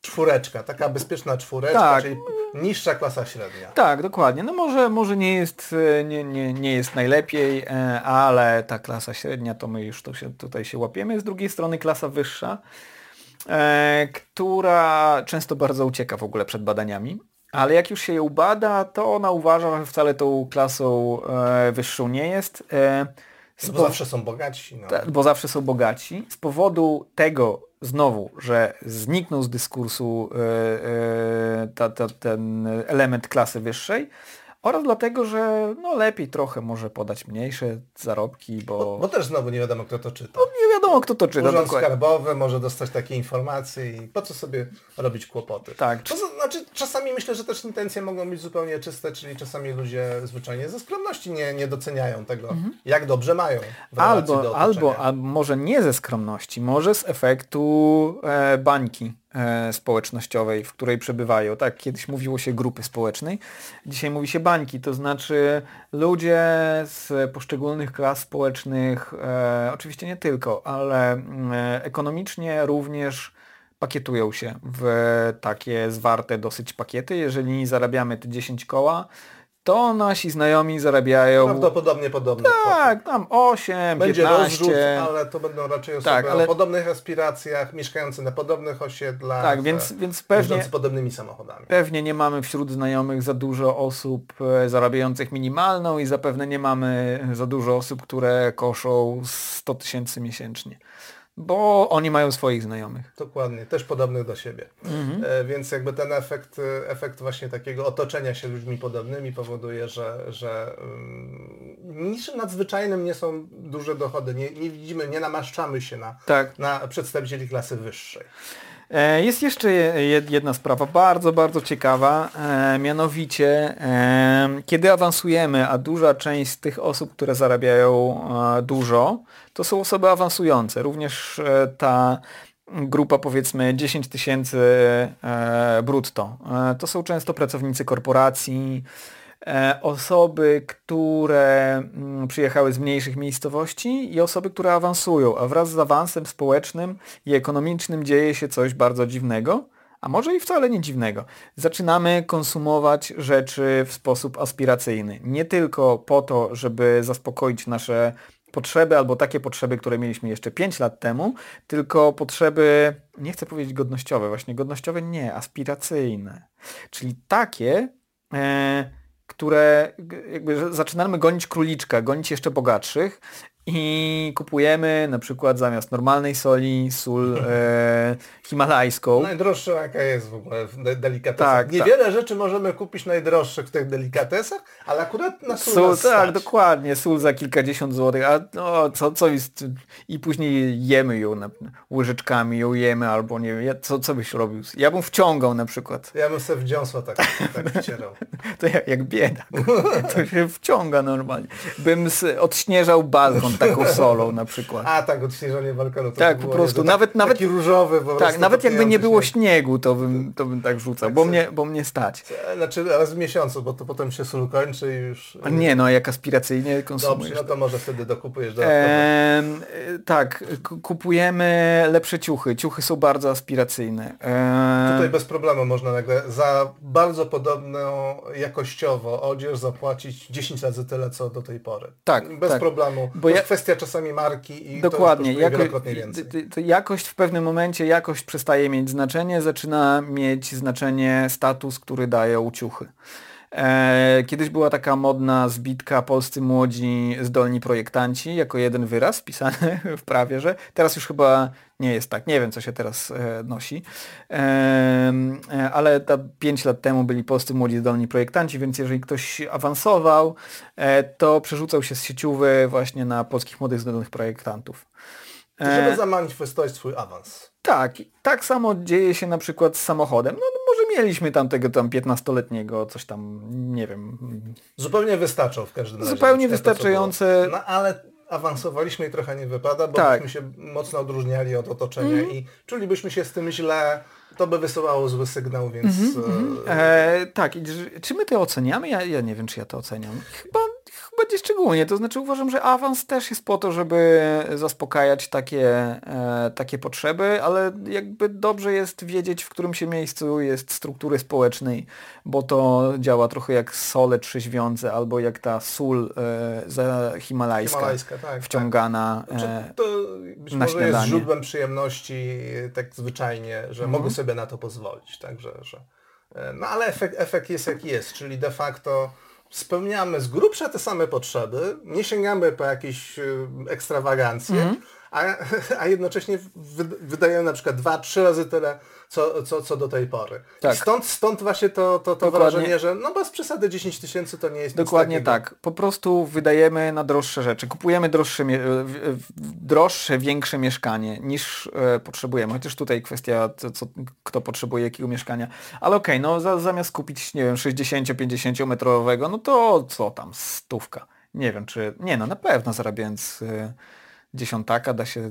czwóreczka, taka bezpieczna czwóreczka, tak. czyli niższa klasa średnia. Tak, dokładnie. No może, może nie, jest, e, nie, nie, nie jest najlepiej, ale ta klasa średnia to my już to się, tutaj się łapiemy. Z drugiej strony klasa wyższa która często bardzo ucieka w ogóle przed badaniami. Ale jak już się ją bada, to ona uważa, że wcale tą klasą e, wyższą nie jest. E, bo zawsze są bogaci. No. Ta, bo zawsze są bogaci. Z powodu tego znowu, że zniknął z dyskursu ta, ta, ten element klasy wyższej, oraz dlatego, że no lepiej trochę może podać mniejsze zarobki, bo... Bo, bo też znowu nie wiadomo kto to czyta. No, nie wiadomo kto to czyta, Urząd dokładnie. Skarbowy może dostać takie informacje i po co sobie robić kłopoty. Tak. To znaczy, czasami myślę, że też intencje mogą być zupełnie czyste, czyli czasami ludzie zwyczajnie ze skromności nie, nie doceniają tego, jak dobrze mają Albo, albo, a może nie ze skromności, może z efektu e, bańki społecznościowej, w której przebywają. Tak, kiedyś mówiło się grupy społecznej, dzisiaj mówi się bańki, to znaczy ludzie z poszczególnych klas społecznych, e, oczywiście nie tylko, ale e, ekonomicznie również pakietują się w takie zwarte dosyć pakiety. Jeżeli zarabiamy te 10 koła, to nasi znajomi zarabiają Prawdopodobnie podobne tak, tam 8, Będzie 15. rozrzut, ale to będą raczej osoby Tak, ale- o podobnych aspiracjach, mieszkające na podobnych osiedlach, Tak, więc, więc pewnie, podobnymi samochodami. pewnie nie mamy wśród znajomych za dużo osób e, zarabiających minimalną i zapewne nie mamy za dużo osób, które koszą 100 tysięcy miesięcznie. Bo oni mają swoich znajomych. Dokładnie, też podobnych do siebie. Mhm. E, więc jakby ten efekt, e, efekt właśnie takiego otoczenia się ludźmi podobnymi powoduje, że, że um, niczym nadzwyczajnym nie są duże dochody. Nie, nie widzimy, nie namaszczamy się na, Tak. na przedstawicieli klasy wyższej. E, Jest jeszcze je- jedna sprawa bardzo, bardzo ciekawa, e, mianowicie e, kiedy awansujemy, a duża część z tych osób, które zarabiają dużo, to są osoby awansujące. Również ta grupa powiedzmy 10 tysięcy brutto. To są często pracownicy korporacji, osoby, które mm, przyjechały z mniejszych miejscowości i osoby, które awansują, a wraz z awansem społecznym i ekonomicznym dzieje się coś bardzo dziwnego, a może i wcale nie dziwnego. Zaczynamy konsumować rzeczy w sposób aspiracyjny. Nie tylko po to, żeby zaspokoić nasze potrzeby albo takie potrzeby, które mieliśmy jeszcze 5 lat temu, tylko potrzeby, nie chcę powiedzieć godnościowe, właśnie godnościowe nie, aspiracyjne. Czyli takie, e, które jakby zaczynamy gonić króliczka, gonić jeszcze bogatszych i kupujemy na przykład zamiast normalnej soli sól e, himalajską. Najdroższa jaka jest w ogóle w de- delikatesach. Tak, Niewiele rzeczy możemy kupić najdroższych w tych delikatesach, ale akurat na sól, Sól, tak, dokładnie, sól za kilkadziesiąt złotych, a no, co, co jest, i później jemy ją na, łyżeczkami, ją jemy, albo nie wiem, co, co byś robił? Ja bym wciągał na przykład, Ja bym sobie w dziąsło tak, tak wcierał. to jak, jak biedak, to się wciąga normalnie. Bym odśnieżał balkon taką solą na przykład. A tak, odśnieżanie balkonu. Tak, po prostu, to nawet- tak, nawet- Taki różowy po Tak, nawet jakby nie było śnieg. śniegu, to bym, to bym tak rzucał, Tak, bo mnie, bo mnie stać. Znaczy raz w miesiącu, bo to potem się sól kończy i już... A nie, no jak aspiracyjnie Dobrze, konsumujesz. no to może wtedy dokupujesz dodatkowo. Em, y, tak, kupujemy lepsze ciuchy. Ciuchy są bardzo aspiracyjne. Tutaj bez problemu można nagle za bardzo podobną jakościowo odzież zapłacić 10 razy tyle, co do tej pory. Tak, Bez tak. problemu. Bo ja- kwestia czasami marki i Dokładnie. to Jako, wielokrotnie więcej. t- t- jakość w pewnym momencie, jakość przestaje mieć znaczenie, zaczyna mieć znaczenie status, który dają ciuchy. E, kiedyś była taka modna zbitka polscy młodzi zdolni projektanci jako jeden wyraz wpisany w prawie, że teraz już chyba nie jest tak. Nie wiem, co się teraz e, nosi. E, ale ta 5 lat temu byli polscy młodzi zdolni projektanci, więc jeżeli ktoś awansował, to przerzucał się z sieciowy właśnie na polskich młodych zdolnych projektantów. Żeby zamanifestować swój awans. tak, tak samo dzieje się na przykład z samochodem. No, mieliśmy tam tego tam 15-letniego, coś tam, nie wiem. Zupełnie wystarczą w każdym razie. Zupełnie na to, wystarczające. No ale awansowaliśmy i trochę nie wypada, bo Tak. Byśmy się mocno odróżniali od otoczenia i czulibyśmy się z tym źle, to by wysyłało zły sygnał, więc... e, E, tak, czy my to oceniamy? Ja, ja nie wiem, czy ja to oceniam. Chyba, nie szczególnie. To znaczy uważam, że awans też jest po to, żeby zaspokajać takie, e, takie potrzeby, ale jakby dobrze jest wiedzieć, w którym się miejscu jest struktury społecznej, bo to działa trochę jak sole trzeźwiące albo jak ta sól e, za himalajska, Himalajska, tak. wciągana. tak. Znaczy, E, to być na może jest śniadanie. źródłem przyjemności e, tak zwyczajnie, że Mhm. mogę sobie na to pozwolić. Także, że, e, no ale efekt, efekt jest jaki jest, czyli de facto spełniamy z grubsza te same potrzeby, nie sięgamy po jakieś e, ekstrawagancje, Mhm. A, a jednocześnie wydają na przykład dwa, trzy razy tyle, co, co, co do tej pory. Tak. stąd, stąd właśnie to, to, to wrażenie, że no bez przesady 10 tysięcy to nie jest Dokładnie tak. Po prostu wydajemy na droższe rzeczy. Kupujemy droższe, droższe większe mieszkanie niż e, potrzebujemy. Chociaż tutaj kwestia, co, co, kto potrzebuje jakiego mieszkania. Ale okej, okay, no za, zamiast kupić, nie wiem, 60-50 metrowego, no to co tam, stówka. Nie wiem, czy... Nie no, na pewno zarabiając y, dziesiątaka da się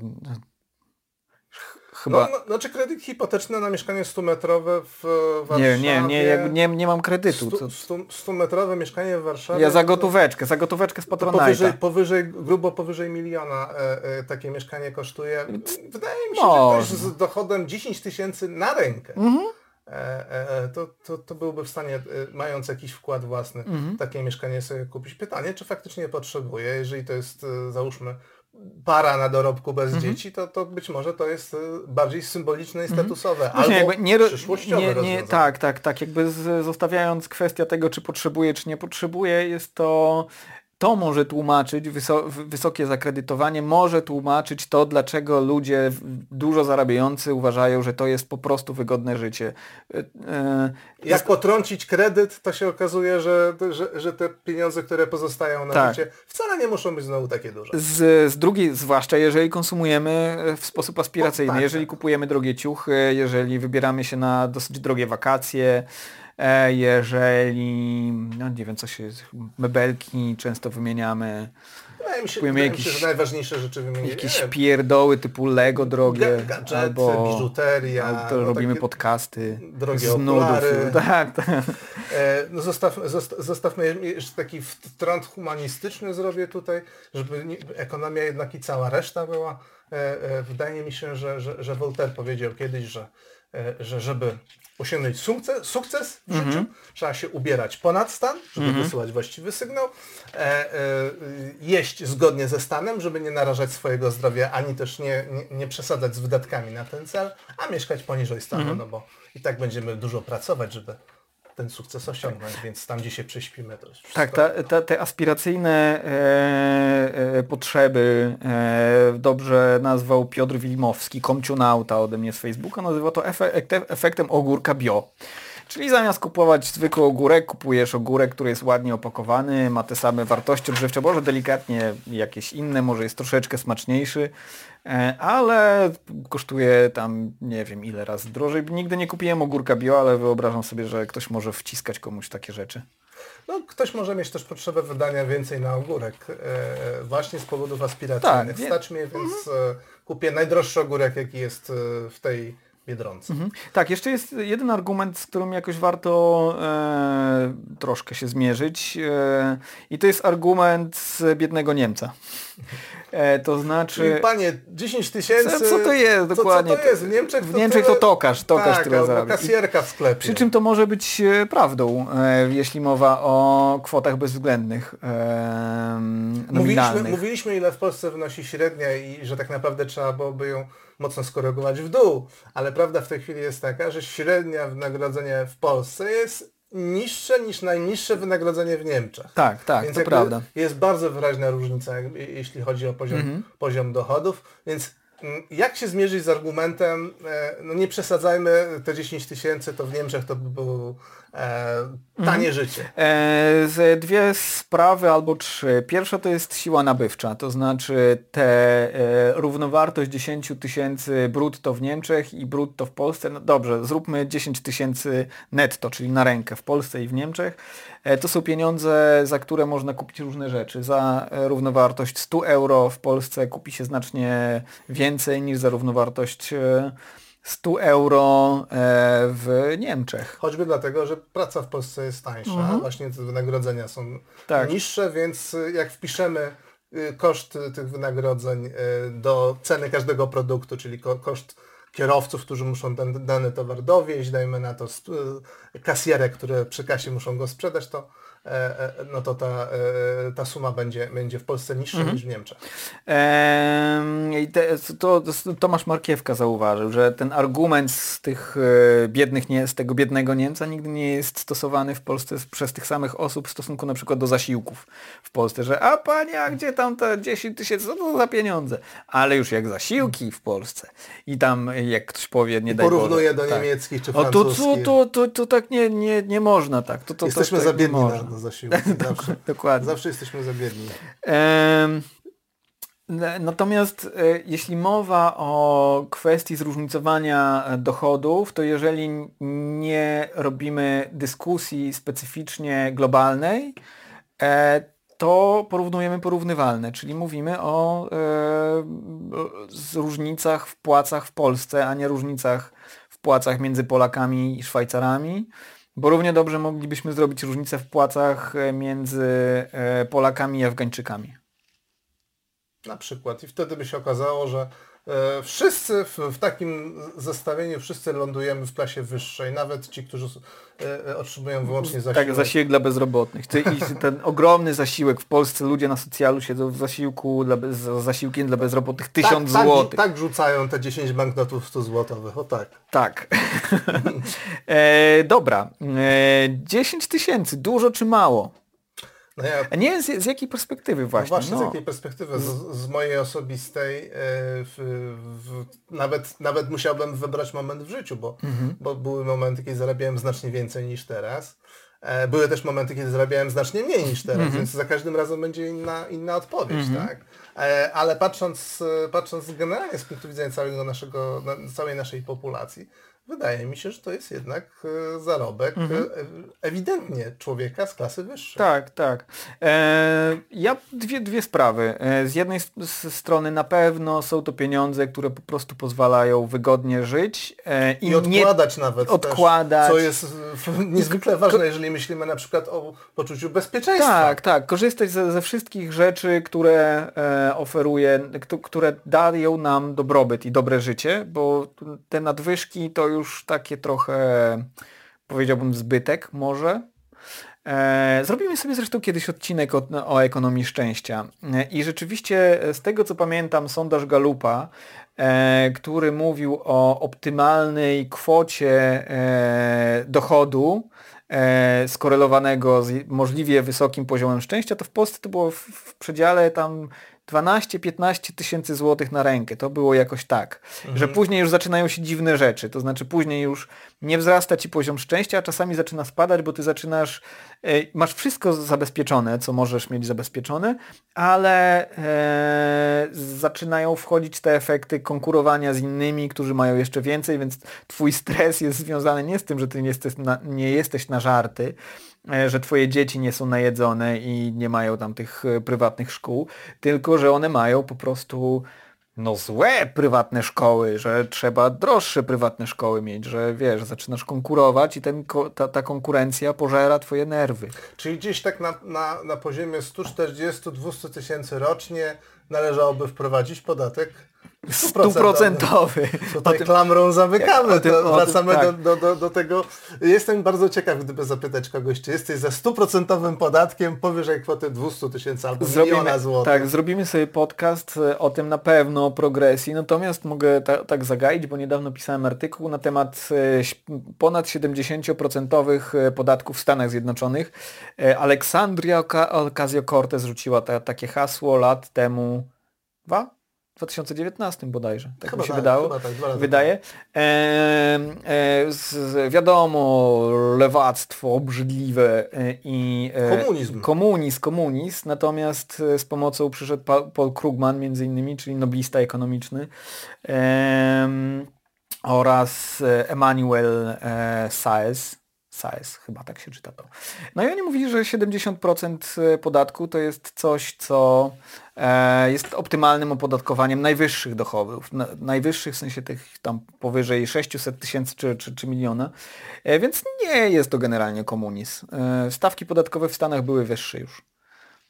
Chyba... No, no, znaczy kredyt hipoteczny na mieszkanie 100-metrowe w Warszawie... Nie, nie, nie, nie, nie mam kredytu. 100-metrowe mieszkanie w Warszawie... Ja za gotóweczkę, za gotóweczkę z Patronite'a. Powyżej, powyżej, grubo powyżej miliona e, e, takie mieszkanie kosztuje. Wydaje mi się, Może. że ktoś z dochodem 10 tysięcy na rękę mhm. E, to, to, to byłby w stanie, mając jakiś wkład własny, mhm. takie mieszkanie sobie kupić. Pytanie, czy faktycznie potrzebuje, jeżeli to jest, załóżmy, para na dorobku bez mhm. dzieci, to, to być może to jest bardziej symboliczne i mhm. statusowe, mhm. albo jakby nie, przyszłościowe nie, nie, Tak, tak, tak. Jakby z, zostawiając kwestię tego, czy potrzebuje, czy nie potrzebuje, jest to to może tłumaczyć, wysokie zakredytowanie może tłumaczyć to, dlaczego ludzie dużo zarabiający uważają, że to jest po prostu wygodne życie. E, e, Jak potrącić kredyt, to się okazuje, że, że, że te pieniądze, które pozostają na tak. życie, wcale nie muszą być znowu takie duże. Z, z drugiej, zwłaszcza jeżeli konsumujemy w sposób aspiracyjny, tak, jeżeli tak. kupujemy drogie ciuchy, jeżeli wybieramy się na dosyć drogie wakacje, E, jeżeli, no nie wiem, co się, mebelki często wymieniamy. Wydaje mi się, wydaje jakieś, mi się, że najważniejsze rzeczy wymieniamy. Jakieś pierdoły typu Lego drogie. Gadżety, albo biżuteria. Albo no robimy podcasty. Drogie okulary. Tak, tak. E, no zostaw, zostawmy jeszcze taki trend humanistyczny zrobię tutaj, żeby ekonomia jednak i cała reszta była. E, wydaje mi się, że, że, że Voltaire powiedział kiedyś, że że żeby osiągnąć sukces, sukces w życiu, -hmm. trzeba się ubierać ponad stan, żeby -hmm. wysyłać właściwy sygnał, e, e, jeść zgodnie ze stanem, żeby nie narażać swojego zdrowia, ani też nie, nie, nie przesadzać z wydatkami na ten cel, a mieszkać poniżej stanu, -hmm. no bo i tak będziemy dużo pracować, żeby ten sukces osiągnąć, więc tam gdzie się prześpimy to jest Tak, ta, ta, te aspiracyjne e, e, potrzeby e, dobrze nazwał Piotr Wilimowski, komciunauta ode mnie z Facebooka, nazywa to efektem ogórka bio. Czyli zamiast kupować zwykły ogórek, kupujesz ogórek, który jest ładnie opakowany, ma te same wartości odżywcze, może delikatnie jakieś inne, może jest troszeczkę smaczniejszy, e, ale kosztuje tam nie wiem ile razy drożej. Nigdy nie kupiłem ogórka bio, ale wyobrażam sobie, że ktoś może wciskać komuś takie rzeczy. No, ktoś może mieć też potrzebę wydania więcej na ogórek, e, właśnie z powodów aspiracyjnych. Tak, Stać mnie, więc mhm. kupię najdroższy ogórek, jaki jest w tej Biedronce. Mhm. Tak, jeszcze jest jeden argument, z którym jakoś warto e, troszkę się zmierzyć e, i to jest argument z biednego Niemca. E, to znaczy... Panie, 10 tysięcy... Co, co, to jest dokładnie? Co, co to jest? W Niemczech to, w Niemczech to tokarz, tokarz, tak, zarabia. kasjerka w sklepie. Przy czym to może być e, prawdą, e, jeśli mowa o kwotach bezwzględnych, e, mówiliśmy, mówiliśmy, ile w Polsce wynosi średnia i że tak naprawdę trzeba byłoby ją mocno skorygować w dół, ale prawda w tej chwili jest taka, że średnia wynagrodzenie w Polsce jest niższe niż najniższe wynagrodzenie w Niemczech. Tak, tak, więc to prawda. Jest bardzo wyraźna różnica, jeśli chodzi o poziom, mhm. poziom dochodów, więc mm, jak się zmierzyć z argumentem, e, no nie przesadzajmy, te 10 tysięcy to w Niemczech to by był e, tanie mhm. życie. E, dwie sprawy albo trzy. Pierwsza to jest siła nabywcza, to znaczy te e, równowartość 10 tysięcy brutto w Niemczech i brutto w Polsce. No dobrze, zróbmy 10 tysięcy netto, czyli na rękę w Polsce i w Niemczech. E, to są pieniądze, za które można kupić różne rzeczy. Za e, równowartość 100 euro w Polsce kupi się znacznie więcej niż za równowartość e, 100 euro e, w Niemczech. Choćby dlatego, że praca w Polsce jest tańsza, mhm. właśnie te wynagrodzenia są tak. niższe, więc jak wpiszemy y, koszt tych wynagrodzeń do ceny każdego produktu, czyli koszt kierowców, którzy muszą dany towar dowieść, dajmy na to kasjerek, które przy kasie muszą go sprzedać, to e, e, no to ta, ta suma będzie, będzie w Polsce niższa mhm. niż w Niemczech. Eee, te, to, Tomasz Markiewka zauważył, że ten argument z tych biednych, nie, z tego biednego Niemca nigdy nie jest stosowany w Polsce przez tych samych osób w stosunku na przykład do zasiłków w Polsce, że a panie, a gdzie tam te 10 tysięcy, co to za pieniądze? Ale już jak zasiłki w Polsce i tam jak ktoś powie, nie daj Porównuje do tak. niemieckich czy francuskich. O, to, to, to, to, tak nie, nie, nie można tak. To, to, jesteśmy to, tak za biedni na, na. Zawsze, Dokładnie. Zawsze jesteśmy za biedni. Ehm, Natomiast e, jeśli mowa o kwestii zróżnicowania dochodów, to jeżeli nie robimy dyskusji specyficznie globalnej, e, to porównujemy porównywalne, czyli mówimy o e, różnicach w płacach w Polsce, a nie różnicach w płacach między Polakami i Szwajcarami, bo równie dobrze moglibyśmy zrobić różnicę w płacach e, między e, Polakami i Afgańczykami. Na przykład. I wtedy by się okazało, że wszyscy w, w, takim zestawieniu, wszyscy lądujemy w klasie wyższej, nawet ci, którzy e, e, otrzymują wyłącznie zasiłek. Tak, zasiłek dla bezrobotnych. I ten ogromny zasiłek w Polsce, ludzie na socjalu siedzą w zasiłku dla, z zasiłkiem dla bezrobotnych 1000 tak, zł. Tak, tak rzucają te 10 banknotów 100 złotowych, o tak. Tak. e, dobra. E, 10 tysięcy, dużo czy mało? No ja... Nie, z, z, jakiej perspektywy właśnie? No właśnie, no. z jakiej perspektywy? Z, z mojej osobistej e, w, w, nawet, nawet musiałbym wybrać moment w życiu, bo, mhm. bo były momenty, kiedy zarabiałem znacznie więcej niż teraz. E, były też momenty, kiedy zarabiałem znacznie mniej niż teraz, mhm. więc za każdym razem będzie inna, inna odpowiedź, mhm. tak? E, ale patrząc, patrząc generalnie z punktu widzenia całego naszego, całej naszej populacji, wydaje mi się, że to jest jednak e, zarobek mhm. E, ewidentnie człowieka z klasy wyższej. Tak, tak. E, ja dwie, dwie sprawy. E, z jednej strony na pewno są to pieniądze, które po prostu pozwalają wygodnie żyć e, i, I odkładać nie, nawet odkładać. Też, co jest niezwykle ważne, jeżeli myślimy na przykład o poczuciu bezpieczeństwa. Tak, tak. Korzystać ze, ze wszystkich rzeczy, które oferuje, które dają nam dobrobyt i dobre życie, bo te nadwyżki to już już takie trochę, powiedziałbym, zbytek może. E, zrobimy sobie zresztą kiedyś odcinek o, o, ekonomii szczęścia. E, I rzeczywiście z tego co pamiętam sondaż Galupa, e, który mówił o optymalnej kwocie dochodu skorelowanego z możliwie wysokim poziomem szczęścia, to w Polsce to było w przedziale tam 12-15 tysięcy złotych na rękę. To było jakoś tak, mhm. że później już zaczynają się dziwne rzeczy. To znaczy później już nie wzrasta ci poziom szczęścia, a czasami zaczyna spadać, bo ty zaczynasz, e, masz wszystko zabezpieczone, co możesz mieć zabezpieczone, ale e, zaczynają wchodzić te efekty konkurowania z innymi, którzy mają jeszcze więcej, więc twój stres jest związany nie z tym, że ty nie jesteś na, nie jesteś na żarty, że twoje dzieci nie są najedzone i nie mają tam tych e, prywatnych szkół, tylko że one mają po prostu no złe prywatne szkoły, że trzeba droższe prywatne szkoły mieć, że wiesz, zaczynasz konkurować i ten, ta, ta konkurencja pożera twoje nerwy. Czyli gdzieś tak na, na, na poziomie 140-200 tysięcy rocznie należałoby wprowadzić podatek stuprocentowy. Tutaj tym, klamrą zamykamy, tym, to wracamy tym, tak. do, do, do, tego. Jestem bardzo ciekaw, gdyby zapytać kogoś, czy jesteś za stuprocentowym podatkiem powyżej kwoty 200 tysięcy albo zrobimy, miliona złotych. Tak, zrobimy sobie podcast e, o tym na pewno, o progresji, natomiast mogę ta, tak zagaić, bo niedawno pisałem artykuł na temat e, ponad 70% e, podatków w Stanach Zjednoczonych. Aleksandria Ocasio-Cortez rzuciła ta, takie hasło lat temu, dwa? 2019 bodajże, tak chyba mi się tak, wydało, tak, wydaje. E, e, z, wiadomo, lewactwo obrzydliwe e, i e, komunizm. komunizm, komunizm, natomiast e, z pomocą przyszedł Paul Krugman między innymi, czyli noblista ekonomiczny oraz Emmanuel Saez, Saez, chyba tak się czyta to. No i oni mówili, że 70% e, podatku to jest coś, co e, jest optymalnym opodatkowaniem najwyższych dochodów. najwyższych w sensie tych tam powyżej 600 tysięcy czy, czy, czy miliona. E, więc nie jest to generalnie komunizm. stawki podatkowe w Stanach były wyższe już.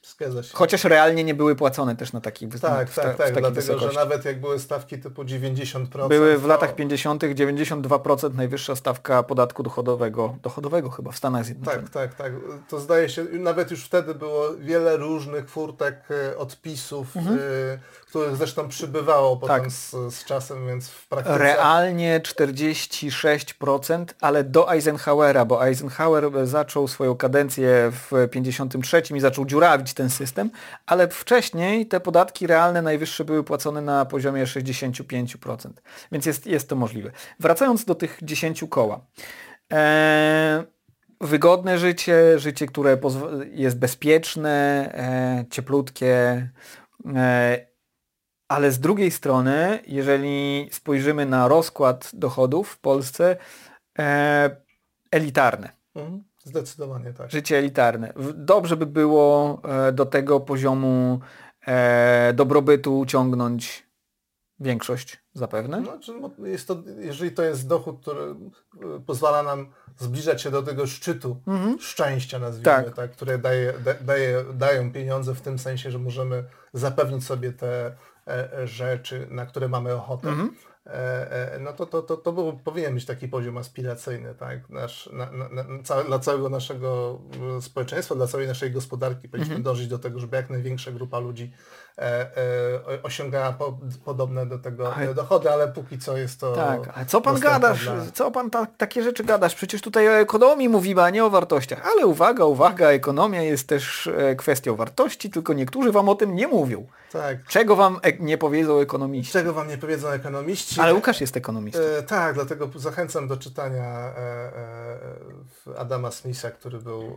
Zgadza się. Chociaż realnie nie były płacone też na takich Tak, w, tak, ta- w tak, takiej dlatego że wysokości. nawet jak były stawki typu 90%, Były w to- latach 50. 92% najwyższa stawka podatku dochodowego, dochodowego chyba w Stanach Zjednoczonych. Tak, tak, tak. To zdaje się, nawet już wtedy było wiele różnych furtek, e, odpisów, e, których zresztą przybywało potem. Tak. z, z czasem, więc w praktyce... Realnie 46%, ale do Eisenhowera, bo Eisenhower zaczął swoją kadencję w 53 i zaczął dziurawić ten system, ale wcześniej te podatki realne najwyższe były płacone na poziomie 65%, więc jest, jest to możliwe. Wracając do tych 10 koła. Eee, wygodne życie, życie, które jest bezpieczne, e, cieplutkie, e, ale z drugiej strony, jeżeli spojrzymy na rozkład dochodów w Polsce, e, elitarne, Mhm. Zdecydowanie tak. życie elitarne. Dobrze by było e, do tego poziomu e, dobrobytu ciągnąć większość zapewne. No, mo- jest to, jeżeli to jest dochód, który y, pozwala nam zbliżać się do tego szczytu szczęścia, nazwijmy, Mhm. Tak. tak. które daje, da, daje, dają pieniądze w tym sensie, że możemy zapewnić sobie te e, e, rzeczy, na które mamy ochotę, e, e, no to, to, to, to był, powinien być taki poziom aspiracyjny, tak? Nasz, na, na, na, dla całego naszego e, społeczeństwa, dla całej naszej gospodarki powinniśmy Mhm. dążyć do tego, żeby jak największa grupa ludzi e, e, osiągała po, podobne do tego Ale- dochody, ale póki co jest to... Tak, a co pan gadasz? dla- Co pan ta, takie rzeczy gadasz? Przecież tutaj o ekonomii mówimy, a nie o wartościach. Ale uwaga, uwaga, ekonomia jest też e, kwestią wartości, tylko niektórzy wam o tym nie mówią. Tak. Czego wam e- nie powiedzą ekonomiści? Czego wam nie powiedzą ekonomiści? Ale Łukasz jest ekonomistą. E, tak, dlatego zachęcam do czytania e, e, Adama Smitha, który był e,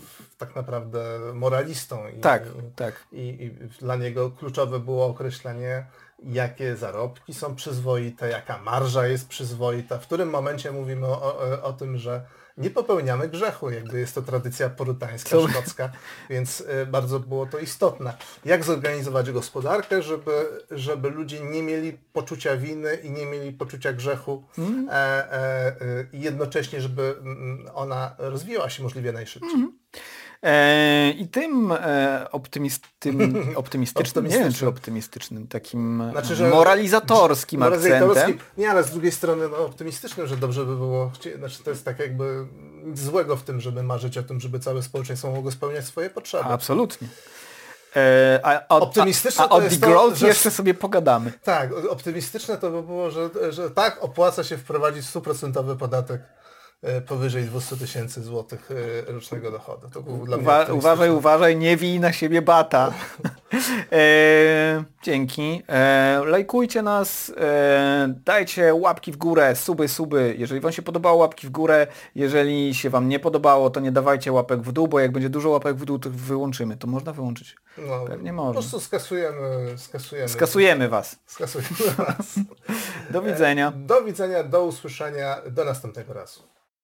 w- tak naprawdę moralistą. I, Tak, tak. I, I dla niego kluczowe było określenie, jakie zarobki są przyzwoite, jaka marża jest przyzwoita, w którym momencie mówimy o, o, o tym, że nie popełniamy grzechu, jakby jest to tradycja porytańska, Co? szkocka, więc y, bardzo było to istotne. Jak zorganizować gospodarkę, żeby, żeby ludzie nie mieli poczucia winy i nie mieli poczucia grzechu Mhm. e, e, i jednocześnie, żeby mm, ona rozwijała się możliwie najszybciej. Mhm. E, I tym e, optymist, tym optymistycznym, nie wiem czy Optymistycznym. takim Znaczy, że- moralizatorskim akcentem. Nie, ale z drugiej strony no, optymistycznym, że dobrze by było, znaczy to jest tak jakby nic złego w tym, żeby marzyć o tym, żeby całe społeczeństwo mogło spełniać swoje potrzeby. Absolutnie. E, a, a, Optymistyczne a, a to o jest to, że- jeszcze sobie pogadamy. Tak, optymistyczne to by było, że, że tak opłaca się wprowadzić stuprocentowy podatek powyżej 200 tysięcy złotych e, rocznego dochodu. To był dla mnie Uwa optymistyczne. uważaj, uważaj, nie wij na siebie bata. e, dzięki. E, lajkujcie nas, e, dajcie łapki w górę, suby, suby. Jeżeli Wam się podobało, łapki w górę. Jeżeli się Wam nie podobało, to nie dawajcie łapek w dół, bo jak będzie dużo łapek w dół, to wyłączymy. To można wyłączyć. No, Pewnie Po można. prostu skasujemy, skasujemy. Skasujemy Was. Skasujemy was. Do widzenia. Do widzenia, do usłyszenia, do następnego razu.